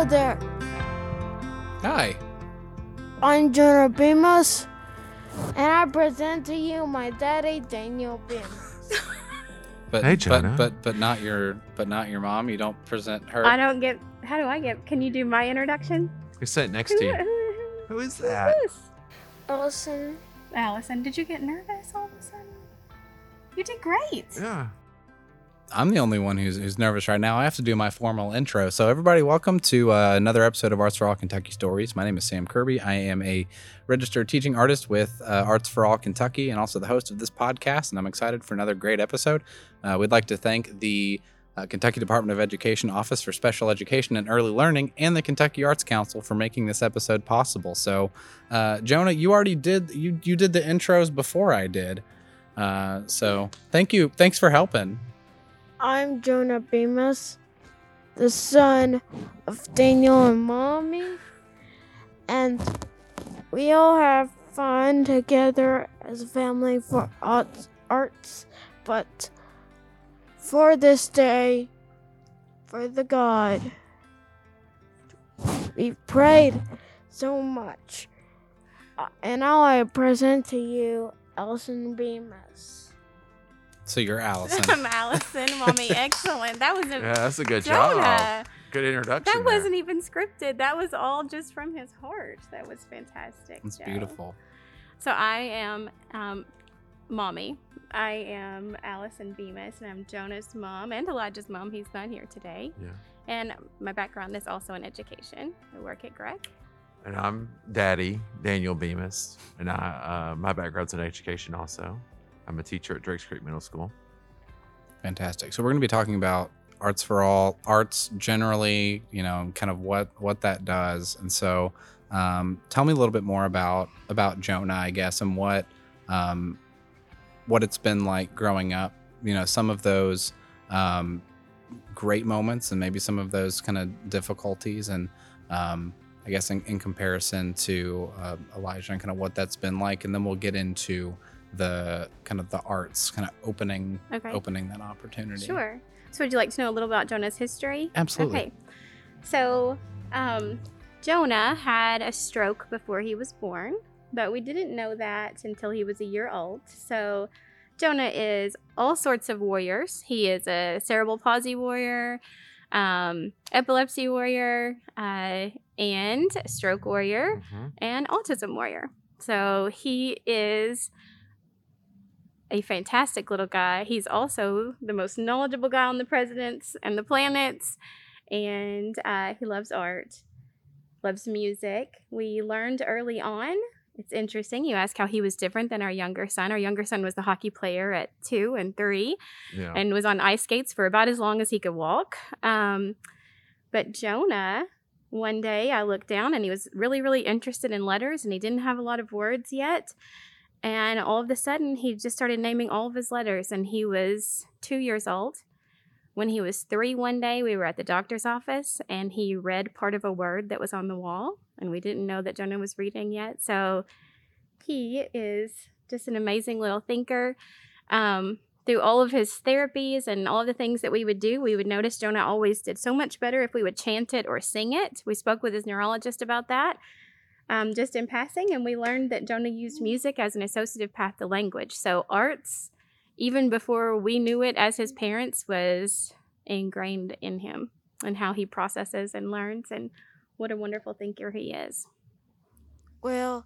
Hello there. Hi. I'm Jonah Bemis, and I present to you my daddy, Daniel Bemis. But, Hey, Jonah. But, but but not your but not your mom. You don't present her. I don't get. How do I get? Can you do my introduction? Who's sitting next to you? who- Who is who's that? this? Allison, Allison, did you get nervous all of a sudden? You did great. Yeah. I'm the only one who's who's nervous right now. I have to do my formal intro. So everybody, welcome to uh, another episode of Arts for All Kentucky Stories. My name is Sam Kirby. I am a registered teaching artist with uh, Arts for All Kentucky, and also the host of this podcast. And I'm excited for another great episode. Uh, we'd like to thank the uh, Kentucky Department of Education Office for Special Education and Early Learning, and the Kentucky Arts Council for making this episode possible. So, uh, Jonah, you already did you you did the intros before I did. Uh, so thank you. Thanks for helping. I'm Jonah Bemis, the son of Daniel and Mommy, and we all have fun together as a family for arts, arts but for this day, for the God, we prayed so much. Uh, and now I present to you Elson Bemis. So you're Allison. I'm Allison, mommy. Excellent. That was a Yeah, that's a good job. Good introduction. That there. wasn't even scripted. That was all just from his heart. That was fantastic. It's Joe. beautiful. So I am um, mommy. I am Allison Bemis, and I'm Jonah's mom and Elijah's mom. He's not here today. Yeah. And my background is also in education. I work at Greg. And I'm Daddy Daniel Bemis, and I uh, my background's in education also. I'm a teacher at Drakes Creek Middle School. Fantastic. So we're going to be talking about arts for all, arts generally, you know, kind of what what that does. And so, um, tell me a little bit more about about Jonah, I guess, and what um, what it's been like growing up. You know, some of those um, great moments, and maybe some of those kind of difficulties, and um, I guess in, in comparison to uh, Elijah, and kind of what that's been like. And then we'll get into the kind of the arts, kind of opening Okay. opening that opportunity. Sure. So, would you like to know a little about Jonah's history? Absolutely. Okay. So, um, Jonah had a stroke before he was born, but we didn't know that until he was a year old. So, Jonah is all sorts of warriors. He is a cerebral palsy warrior, um, epilepsy warrior, uh, and stroke warrior, Mhm. and autism warrior. So, he is a fantastic little guy. He's also the most knowledgeable guy on the presidents and the planets, and uh, he loves art, loves music. We learned early on. It's interesting. You ask how he was different than our younger son. Our younger son was the hockey player at two and three Yeah. and was on ice skates for about as long as he could walk. Um, but Jonah, one day I looked down and he was really, really interested in letters and he didn't have a lot of words yet. And all of a sudden, he just started naming all of his letters. And he was two years old. When he was three, one day we were at the doctor's office and he read part of a word that was on the wall. And we didn't know that Jonah was reading yet. So he is just an amazing little thinker. Um, through all of his therapies and all the things that we would do, we would notice Jonah always did so much better if we would chant it or sing it. We spoke with his neurologist about that um, just in passing, and we learned that Jonah used music as an associative path to language. So, arts, even before we knew it as his parents, was ingrained in him and how he processes and learns, and what a wonderful thinker he is. Well,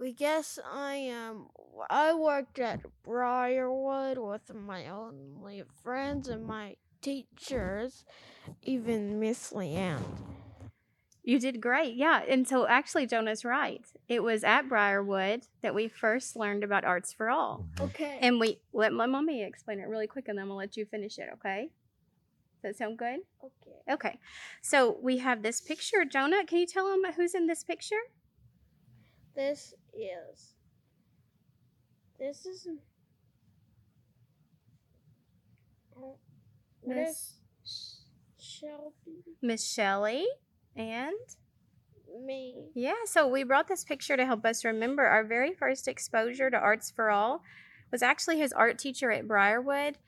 we guess I am. I worked at Briarwood with my only friends and my teachers, even Miss Leanne. You did great. Yeah. And so actually, Jonah's right. It was at Briarwood that we first learned about Arts for All. Mhm. Okay. And we let my mommy explain it really quick and then I'm gonna let you finish it, okay? Does that sound good? okay. Okay. So we have this picture. Jonah, can you tell them who's in this picture? This is. This is. Oh, Miss Shelby? Miss Shelley. And Me. yeah, so we brought this picture to help us remember our very first exposure to Arts for All was actually his art teacher at Briarwood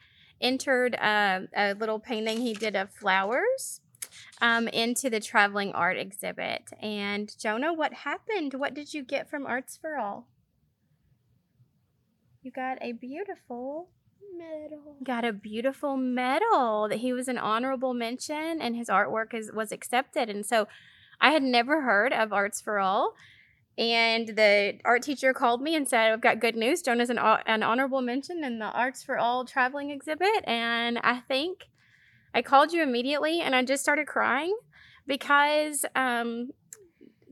entered uh, a little painting he did of flowers um, into the traveling art exhibit. And Jonah, what happened? What did you get from Arts for All? You got a beautiful Medal. got a beautiful medal that he was an honorable mention and his artwork is, was accepted. And so I had never heard of Arts for All. And the art teacher called me and said, I've got good news. Jonah's an, an honorable mention in the Arts for All traveling exhibit. And I think I called you immediately and I just started crying because um,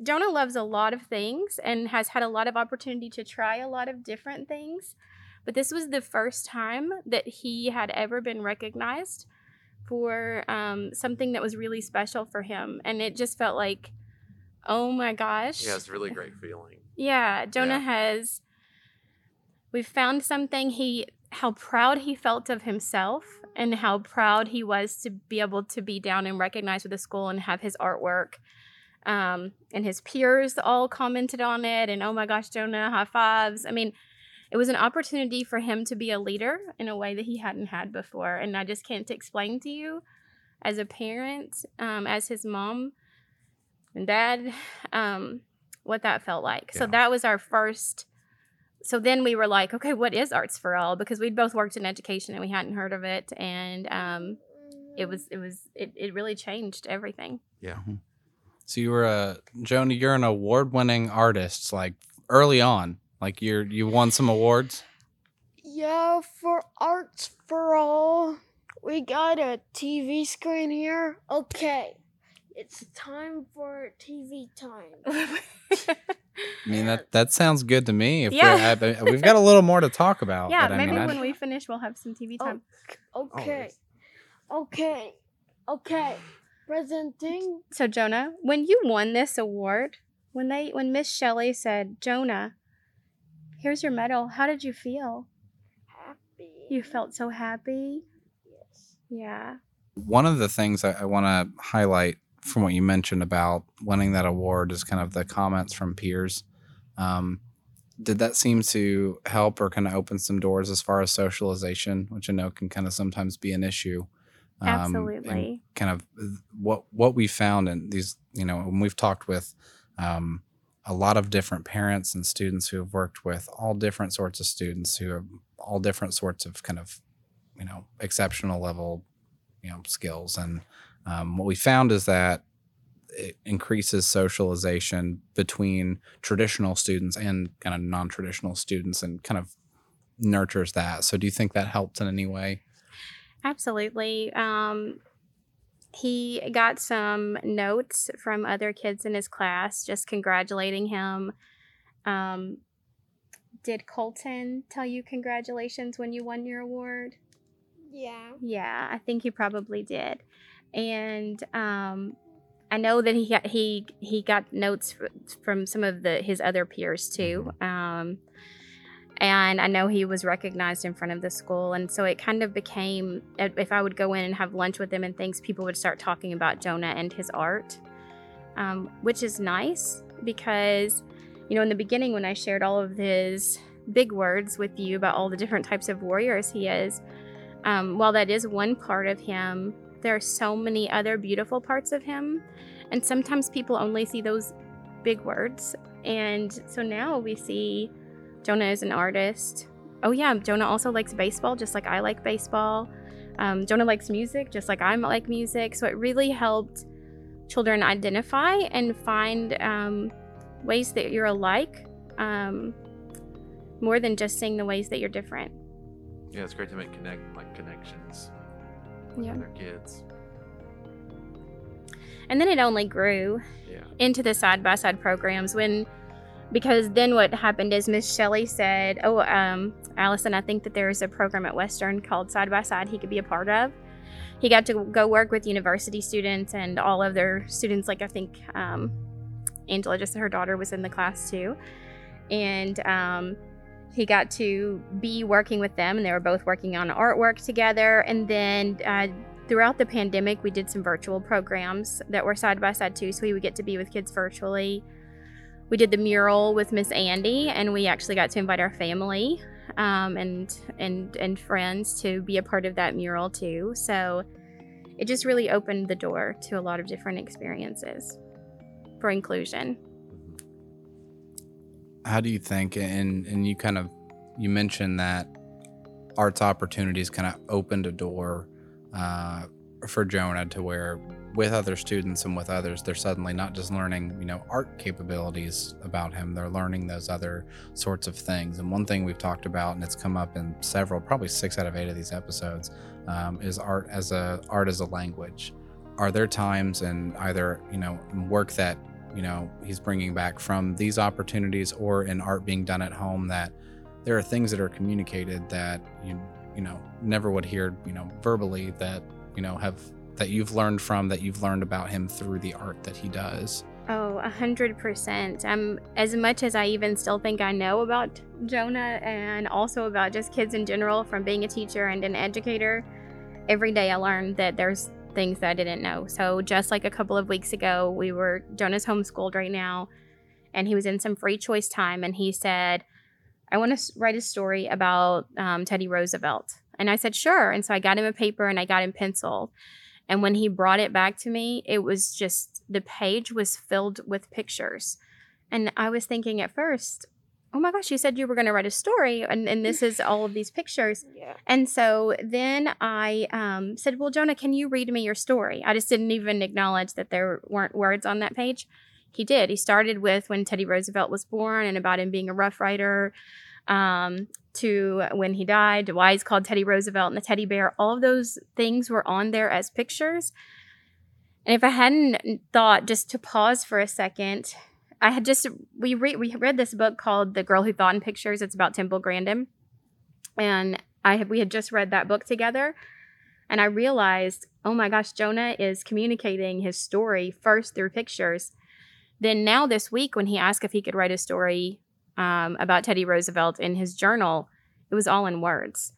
Jonah loves a lot of things and has had a lot of opportunity to try a lot of different things. But this was the first time that he had ever been recognized for um, something that was really special for him. And it just felt like, oh my gosh. Yeah, it's a really great feeling. Yeah, Jonah Yeah. has. We've found something. He how proud he felt of himself and how proud he was to be able to be down and recognized with the school and have his artwork. Um, and his peers all commented on it and oh my gosh, Jonah, high fives. I mean, it was an opportunity for him to be a leader in a way that he hadn't had before. And I just can't explain to you as a parent, um, as his mom and dad, um, what that felt like. So that was our first. So then we were like, okay, what is Arts for All? Because we'd both worked in education and we hadn't heard of it, and um, it was it was it, it really changed everything. Yeah. So you were a Joni. You're an award-winning artist. Like early on, like you're you won some awards. Yeah, for Arts for All, we got a TV screen here. Okay, it's time for TV time. I mean that that sounds good to me. If Yeah. we're, I, uh, we've got a little more to talk about. yeah, but I maybe mean, I- when we finish, we'll have some TV time. Okay, okay, okay. Presenting. So Jonah, when you won this award, when they when Miss Shelley said, "Jonah, here's your medal," how did you feel? Happy. You felt so happy. Yes. Yeah. one of the things I, I want to highlight from what you mentioned about winning that award is kind of the comments from peers. Um, did that seem to help or kind of open some doors as far as socialization, which I know can kind of sometimes be an issue? Um, Absolutely. kind of what what we found in these, you know, when we've talked with um, a lot of different parents and students who have worked with all different sorts of students who have all different sorts of kind of, you know, exceptional level, you know, skills. And um, what we found is that it increases socialization between traditional students and kind of non-traditional students and kind of nurtures that. So do you think that helped in any way? Absolutely. Um, he got some notes from other kids in his class just congratulating him. Um, did Colton tell you congratulations when you won your award? Yeah. Yeah, I think he probably did. And um, I know that he got, he he got notes from some of the his other peers too. Um, and I know he was recognized in front of the school, and so it kind of became if I would go in and have lunch with him and things, people would start talking about Jonah and his art, um, which is nice because you know in the beginning when I shared all of his big words with you about all the different types of warriors he is um, while that is one part of him, there are so many other beautiful parts of him. And sometimes people only see those big words. And so now we see Jonah is an artist. Oh, yeah, Jonah also likes baseball, just like I like baseball. Um, Jonah likes music, just like I like music. So it really helped children identify and find um, ways that you're alike um, more than just seeing the ways that you're different. Yeah, it's great to make connect like connections Yeah. with their kids. And then it only grew Yeah. into the side by side programs when because then what happened is Miss Shelley said, "Oh, um, Allison, I think that there's a program at Western called Side by Side he could be a part of." He got to go work with university students and all of their students. Like I think um, Angela, just her daughter, was in the class too, and um, he got to be working with them, and they were both working on artwork together. And then uh, throughout the pandemic, we did some virtual programs that were side by side too, so we would get to be with kids virtually. We did the mural with Miss Andy, and we actually got to invite our family um, and and and friends to be a part of that mural too. So it just really opened the door to a lot of different experiences for inclusion. How do you think, and and you kind of you mentioned that arts opportunities kind of opened a door uh, for Jonah to where with other students and with others, they're suddenly not just learning, you know, art capabilities about him, they're learning those other sorts of things. And one thing we've talked about, and it's come up in several, probably six out of eight of these episodes, um, is art as a art as a language. Are there times in either, you know, work that, you know, he's bringing back from these opportunities or in art being done at home that there are things that are communicated that you, you know, never would hear, you know, verbally that, you know, have that you've learned from that you've learned about him through the art that he does? Oh, a hundred percent. Um, as much as I even still think I know about Jonah and also about just kids in general from being a teacher and an educator, every day I learn that there's things that I didn't know. So just like a couple of weeks ago, we were Jonah's homeschooled right now, and he was in some free choice time, and he said, "I want to write a story about um, Teddy Roosevelt." And I said, "Sure." And so I got him a paper and I got him pencil. And when he brought it back to me, it was just the page was filled with pictures. And I was thinking at first, oh my gosh, you said you were going to write a story, and, and this is all of these pictures. Yeah. And so then I um, said, well, Jonah, can you read me your story? I just didn't even acknowledge that there weren't words on that page. He did. He started with when Teddy Roosevelt was born and about him being a Rough Rider um, to when he died, why he's called Teddy Roosevelt and the teddy bear. All of those things were on there as pictures. And if I hadn't thought just to pause for a second, I had just we read we read this book called The Girl Who Thought in Pictures. It's about Temple Grandin, and I had we had just read that book together, and I realized, oh my gosh, Jonah is communicating his story first through pictures. Then now this week, when he asked if he could write a story um, about Teddy Roosevelt in his journal, it was all in words.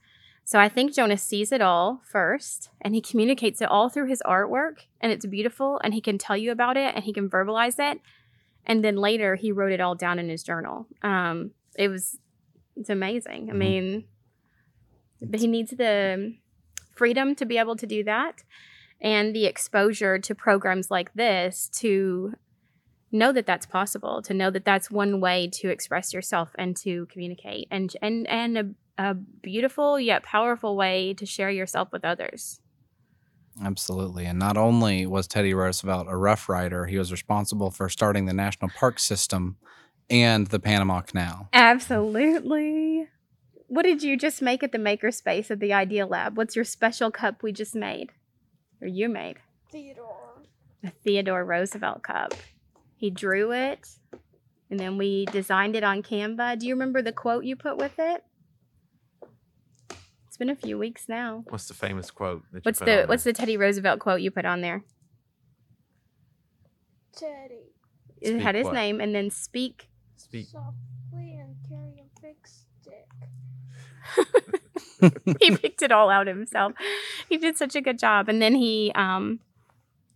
So I think Jonas sees it all first and he communicates it all through his artwork and it's beautiful and he can tell you about it and he can verbalize it. And then later he wrote it all down in his journal. Um, it was, it's amazing. I Mhm. mean, but he needs the freedom to be able to do that and the exposure to programs like this to know that that's possible to know that that's one way to express yourself and to communicate and and and a, a beautiful yet powerful way to share yourself with others Absolutely. And not only was Teddy Roosevelt a Rough Rider, he was responsible for starting the national park system and the Panama Canal. absolutely what did you just make at the makerspace at the idea lab what's your special cup we just made or you made Theodore. a theodore roosevelt cup he drew it and then we designed it on canva do you remember the quote you put with it it's been a few weeks now What's the famous quote? That you What's put the on what's there? the Teddy Roosevelt quote you put on there? Teddy. It Speak had his what? name and then speak. speak? Softly and carry a big stick. he picked it all out himself. He did such a good job. And then he um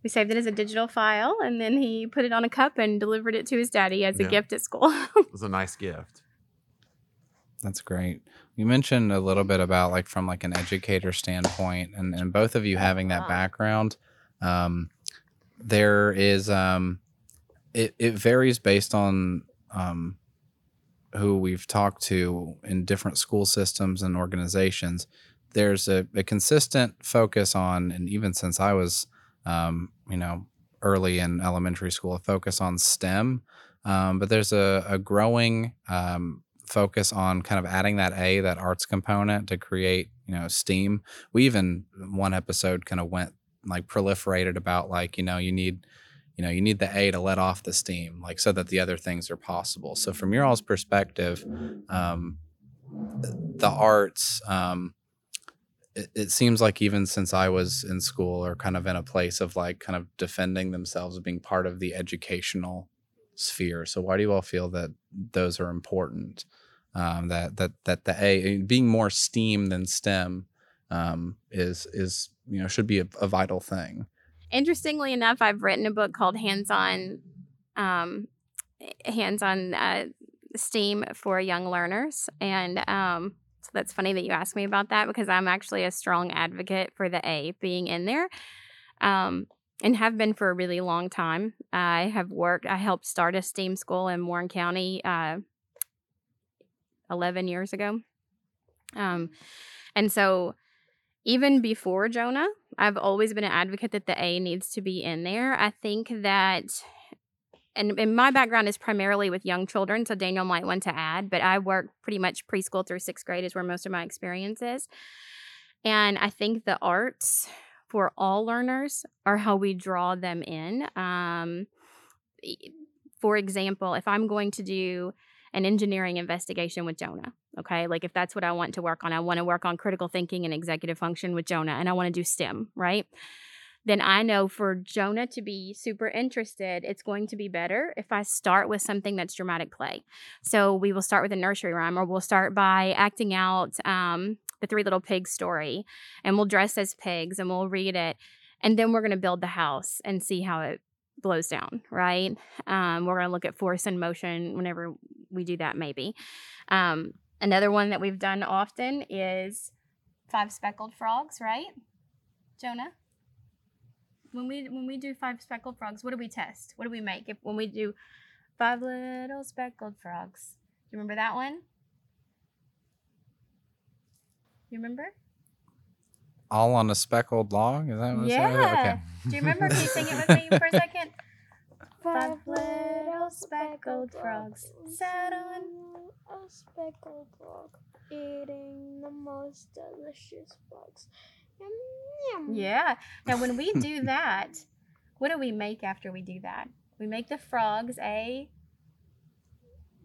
we saved it as a digital file and then he put it on a cup and delivered it to his daddy as a gift at school. It was a nice gift. That's great. You mentioned a little bit about like from like an educator standpoint and, and both of you having that Wow. background. Um, there is um it, it varies based on um who we've talked to in different school systems and organizations. There's a, a consistent focus on, and even since I was um, you know, early in elementary school, a focus on STEM. Um, but there's a, a growing um, focus on kind of adding that A, that arts component to create, you know, STEAM. We even one episode kind of went like proliferated about like, you know, you need, you know, you need the A to let off the steam, like so that the other things are possible. So from your all's perspective, um, the arts, um, it, it seems like even since I was in school or kind of in a place of like kind of defending themselves, being part of the educational sphere. So why do you all feel that those are important? Um, that that that the A being more STEAM than STEM um, is is you know should be a, a vital thing. Interestingly enough, I've written a book called Hands on um Hands on uh, STEAM for young learners and um so that's funny that you asked me about that because I'm actually a strong advocate for the A being in there. Um, and have been for a really long time. I have worked, I helped start a STEAM school in Warren County uh, 11 years ago. Um, and so, even before Jonah, I've always been an advocate that the A needs to be in there. I think that, and, and my background is primarily with young children, so Daniel might want to add, but I work pretty much preschool through sixth grade, is where most of my experience is. And I think the arts for all learners are how we draw them in. Um, for example, if I'm going to do an engineering investigation with Jonah, okay, like if that's what I want to work on, I want to work on critical thinking and executive function with Jonah, and I want to do STEM, right? Then I know for Jonah to be super interested, it's going to be better if I start with something that's dramatic play. So we will start with a nursery rhyme, or we'll start by acting out um, the Three Little Pigs story, and we'll dress as pigs and we'll read it, and then we're going to build the house and see how it blows down. Right? Um, we're going to look at force and motion whenever we do that. Maybe um, another one that we've done often is five speckled frogs. Right, Jonah? When we when we do five speckled frogs, what do we test? What do we make? If when we do five little speckled frogs, do you remember that one? You remember? All on a speckled log? Is that what Yeah. it? Okay. Do you remember? Can you sing it with me for a second? Five little speckled frogs sat on. a speckled frog eating the most delicious bugs. Yum, yum. Yeah. Now, when we do that, what do we make after we do that? We make the frogs a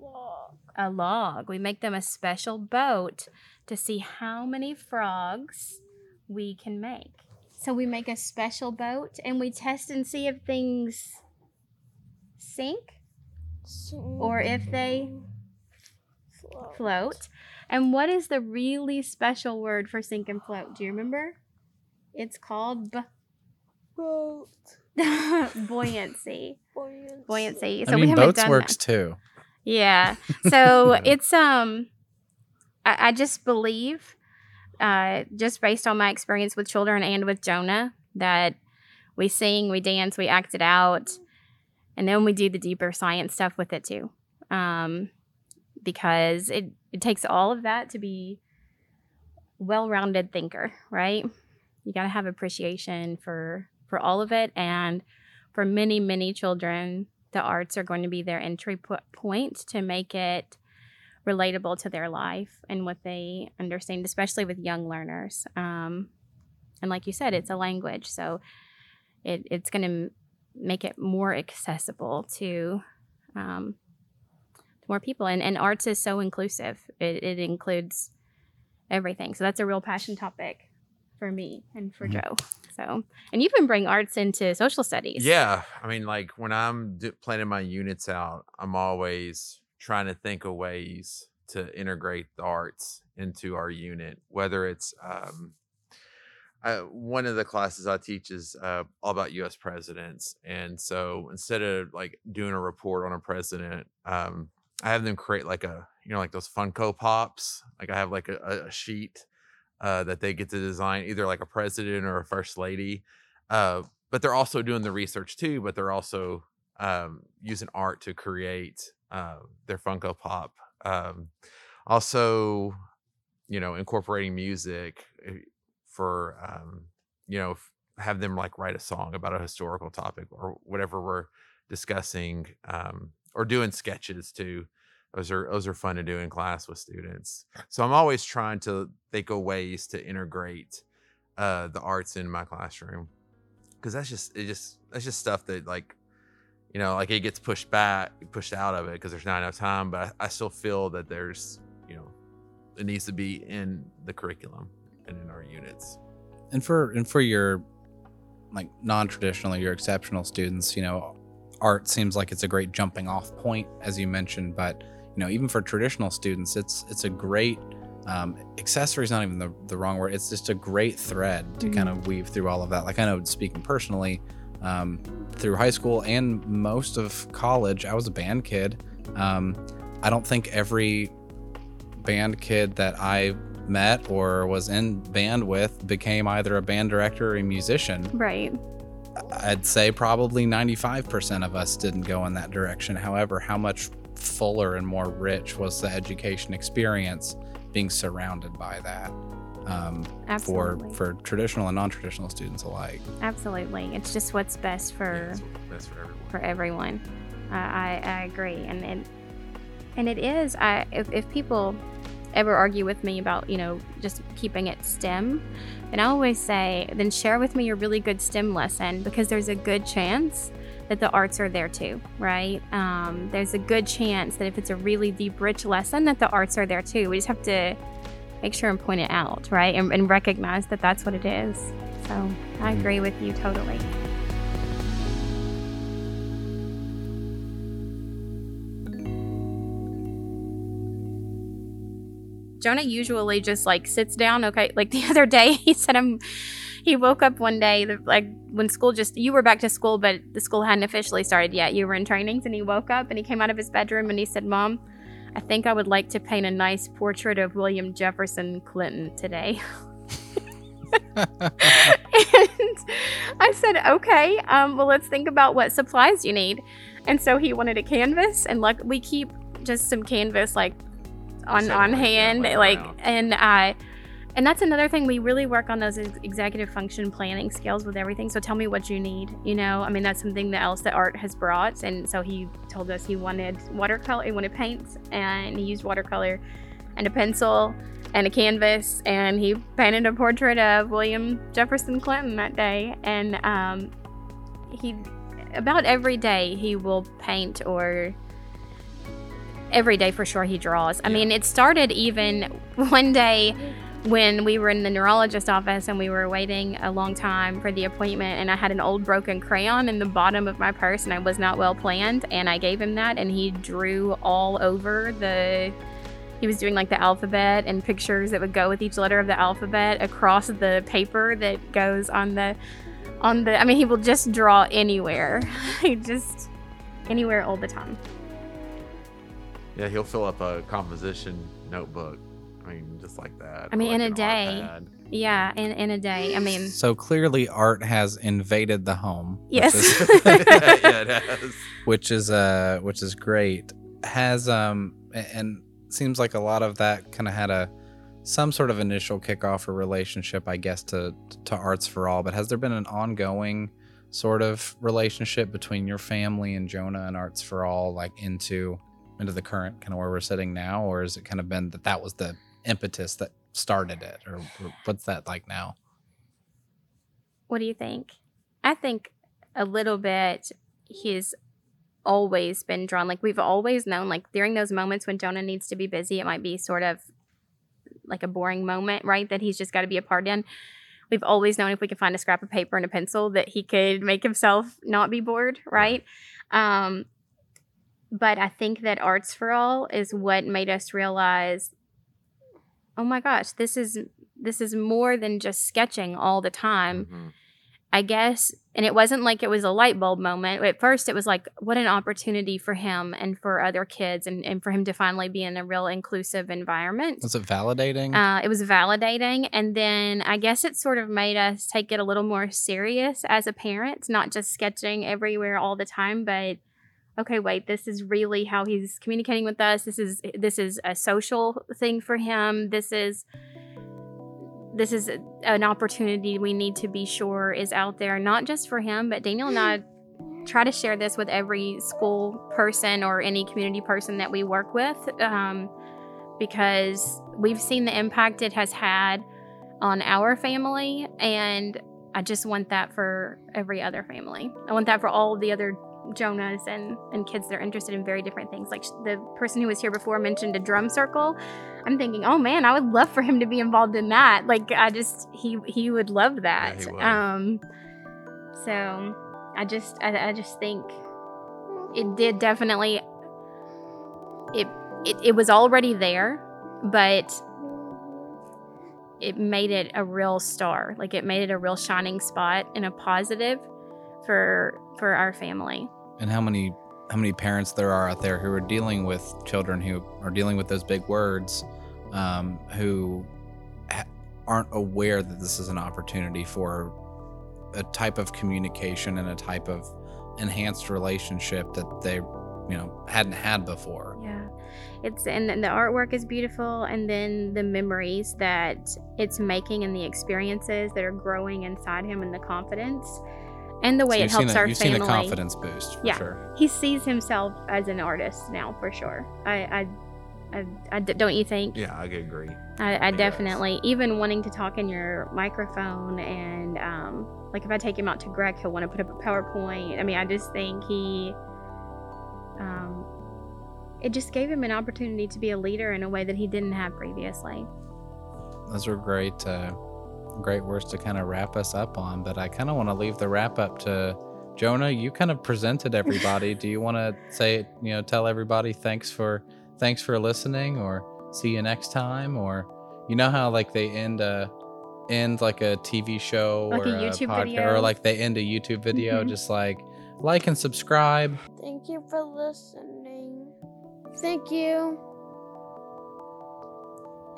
Log. a log. We make them a special boat to see how many frogs we can make. So we make a special boat and we test and see if things sink or if they Float. float. And what is the really special word for sink and float? Do you remember? It's called b- Boat. buoyancy. Buoyancy. Buoyancy. I So we mean, haven't boats done works that. too. Yeah. So it's um, I, I just believe, uh, just based on my experience with children and with Jonah, that we sing, we dance, we act it out, and then we do the deeper science stuff with it too. Um, because it it takes all of that to be well-rounded thinker, right? You got to have appreciation for for all of it, and for many many children, the arts are going to be their entry po- point to make it relatable to their life and what they understand, especially with young learners. Um, and like you said, it's a language, so it, it's going to make it more accessible to um, to more people. And, and arts is so inclusive; it, it includes everything. So that's a real passion topic for me and for Mhm. Joe. So, and you can bring arts into social studies. Yeah, I mean, like when I'm do, planning my units out, I'm always trying to think of ways to integrate the arts into our unit. Whether it's um, I, one of the classes I teach is uh, all about U.S. presidents, and so instead of like doing a report on a president, um, I have them create like a you know like those Funko Pops. Like I have like a- a sheet uh, that they get to design either like a president or a first lady. Uh, but they're also doing the research too. But they're also um, using art to create uh, their Funko Pop. Um, also, you know, incorporating music eh, for um, you know have them like write a song about a historical topic or whatever we're discussing, um, or doing sketches too. Those are those are fun to do in class with students. So I'm always trying to think of ways to integrate uh, the arts in my classroom because that's just it just that's just stuff that like you know like it gets pushed back pushed out of it because there's not enough time but I, I still feel that there's you know it needs to be in the curriculum and in our units and for and for your like non-traditional your exceptional students you know art seems like it's a great jumping off point as you mentioned but you know even for traditional students it's it's a great um, accessory is not even the, the wrong word. It's just a great thread to kind of weave through all of that. Like i know speaking personally um, through high school and most of college i was a band kid. Um, i don't think every band kid that i met or was in band with became either a band director or a musician. Right. I'd say probably 95% of us didn't go in that direction. However, how much fuller and more rich was the education experience being surrounded by that um, for Absolutely. for traditional and non-traditional students alike. Absolutely. It's just what's best for Yeah, what's best for everyone. for everyone. I I, I agree, and and and it is. I if, if people ever argue with me about you know just keeping it STEM, and I always say, then share with me your really good STEM lesson because there's a good chance that the arts are there too, right? Um, there's a good chance that if it's a really deep, rich lesson, that the arts are there too. We just have to make sure and point it out, right, and, and recognize that that's what it is. So I agree with you totally. Jonah usually just like sits down. Okay, like the other day, he said him. He woke up one day, like when school just you were back to school, but the school hadn't officially started yet. You were in trainings, and he woke up and he came out of his bedroom and he said, "Mom, I think I would like to paint a nice portrait of William Jefferson Clinton today." and I said, "Okay, um, well, let's think about what supplies you need." And so he wanted a canvas, and like we keep just some canvas like on on hand, like and I. And that's another thing we really work on those ex- executive function planning skills with everything. So tell me what you need. You know, I mean that's something that else that Art has brought. And so he told us he wanted watercolor, he wanted paints, and he used watercolor and a pencil and a canvas, and he painted a portrait of William Jefferson Clinton that day. And um, he about every day he will paint or every day for sure he draws. I Yeah. mean, it started even one day when we were in the neurologist office and we were waiting a long time for the appointment and I had an old broken crayon in the bottom of my purse and I was not well planned and I gave him that and he drew all over the he was doing like the alphabet and pictures that would go with each letter of the alphabet across the paper that goes on the on the I mean he will just draw anywhere. he just anywhere all the time. Yeah, he'll fill up a composition notebook. I mean, just like that. I mean, or in a day. iPad. Yeah, in in a day. I mean, So clearly, art has invaded the home. which Yes. is- yeah, it has. which is uh which is great has um a- and seems like a lot of that kind of had a some sort of initial kickoff or relationship i guess to to arts for all but has there been an ongoing sort of relationship between your family and jonah and arts for all like into into the current kind of where we're sitting now or has it kind of been that that was the impetus that started it or, or what's that like now what do you think? I think a little bit he's always been drawn. Like we've always known, like during those moments when Jonah needs to be busy, it might be sort of like a boring moment, right? That he's just got to be a part in. We've always known if we could find a scrap of paper and a pencil that he could make himself not be bored, right? Um, but I think that Arts for All is what made us realize, oh my gosh, this is this is more than just sketching all the time. Mhm. I guess, and it wasn't like it was a light bulb moment. At first, it was like, what an opportunity for him and for other kids and, and for him to finally be in a real inclusive environment. was it validating Uh, it was validating. And then I guess it sort of made us take it a little more serious as a parent, not just sketching everywhere all the time, but okay, wait, this is really how he's communicating with us. This is this is a social thing for him. This is this is an opportunity we need to be sure is out there, not just for him, but Daniel and I try to share this with every school person or any community person that we work with um, because we've seen the impact it has had on our family and i just want that for every other family i want that for all the other jonahs and, and kids that are interested in very different things. Like the person who was here before mentioned a drum circle. I'm thinking oh man i would love for him to be involved in that. Like i just he he would love that would. um so i just I, I just think it did definitely it, it it was already there but it made it a real star. Like it made it a real shining spot and a positive for for our family and how many how many parents there are out there who are dealing with children who are dealing with those big words um, who ha- aren't aware that this is an opportunity for a type of communication and a type of enhanced relationship that they you know hadn't had before Yeah. It's and the artwork is beautiful and then the memories that it's making and the experiences that are growing inside him and the confidence and the way So it helps a- our you've family. seen a confidence boost for Yeah. sure He sees himself as an artist now for sure. I I, I, I don't you think? Yeah, I agree. I, I does. definitely even wanting to talk in your microphone and um, like if I take him out to Greg, he'll want to put up a PowerPoint. I mean, I just think he, um, it just gave him an opportunity to be a leader in a way that he didn't have previously. those were great uh great words to kind of wrap us up on but i kind of want to leave the wrap up to jonah you kind of presented everybody do you want to say you know tell everybody thanks for thanks for listening or see you next time or you know how like they end a end like a tv show Like or a YouTube podcast video? or like they end a youtube video Mhm. just like like and subscribe Thank you for listening. Thank you.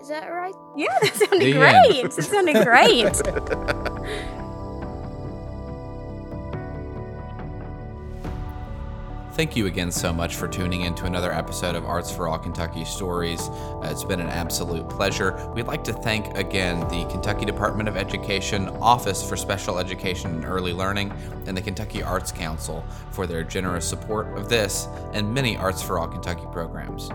Is that right? Yeah, that sounded The great. end. It sounded great. Thank you again so much for tuning in to another episode of Arts for All Kentucky Stories. Uh, it's been an absolute pleasure. We'd like to thank again the Kentucky Department of Education Office for Special Education and Early Learning and the Kentucky Arts Council for their generous support of this and many Arts for All Kentucky programs.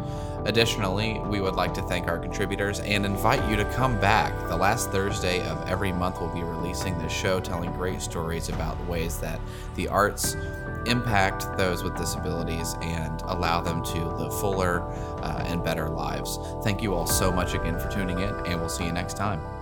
Additionally, we would like to thank our contributors and invite you to come back. The last Thursday of every month, we'll be releasing this show telling great stories about the ways that the arts impact those with disabilities and allow them to live fuller uh, and better lives. Thank you all so much again for tuning in, and we'll see you next time.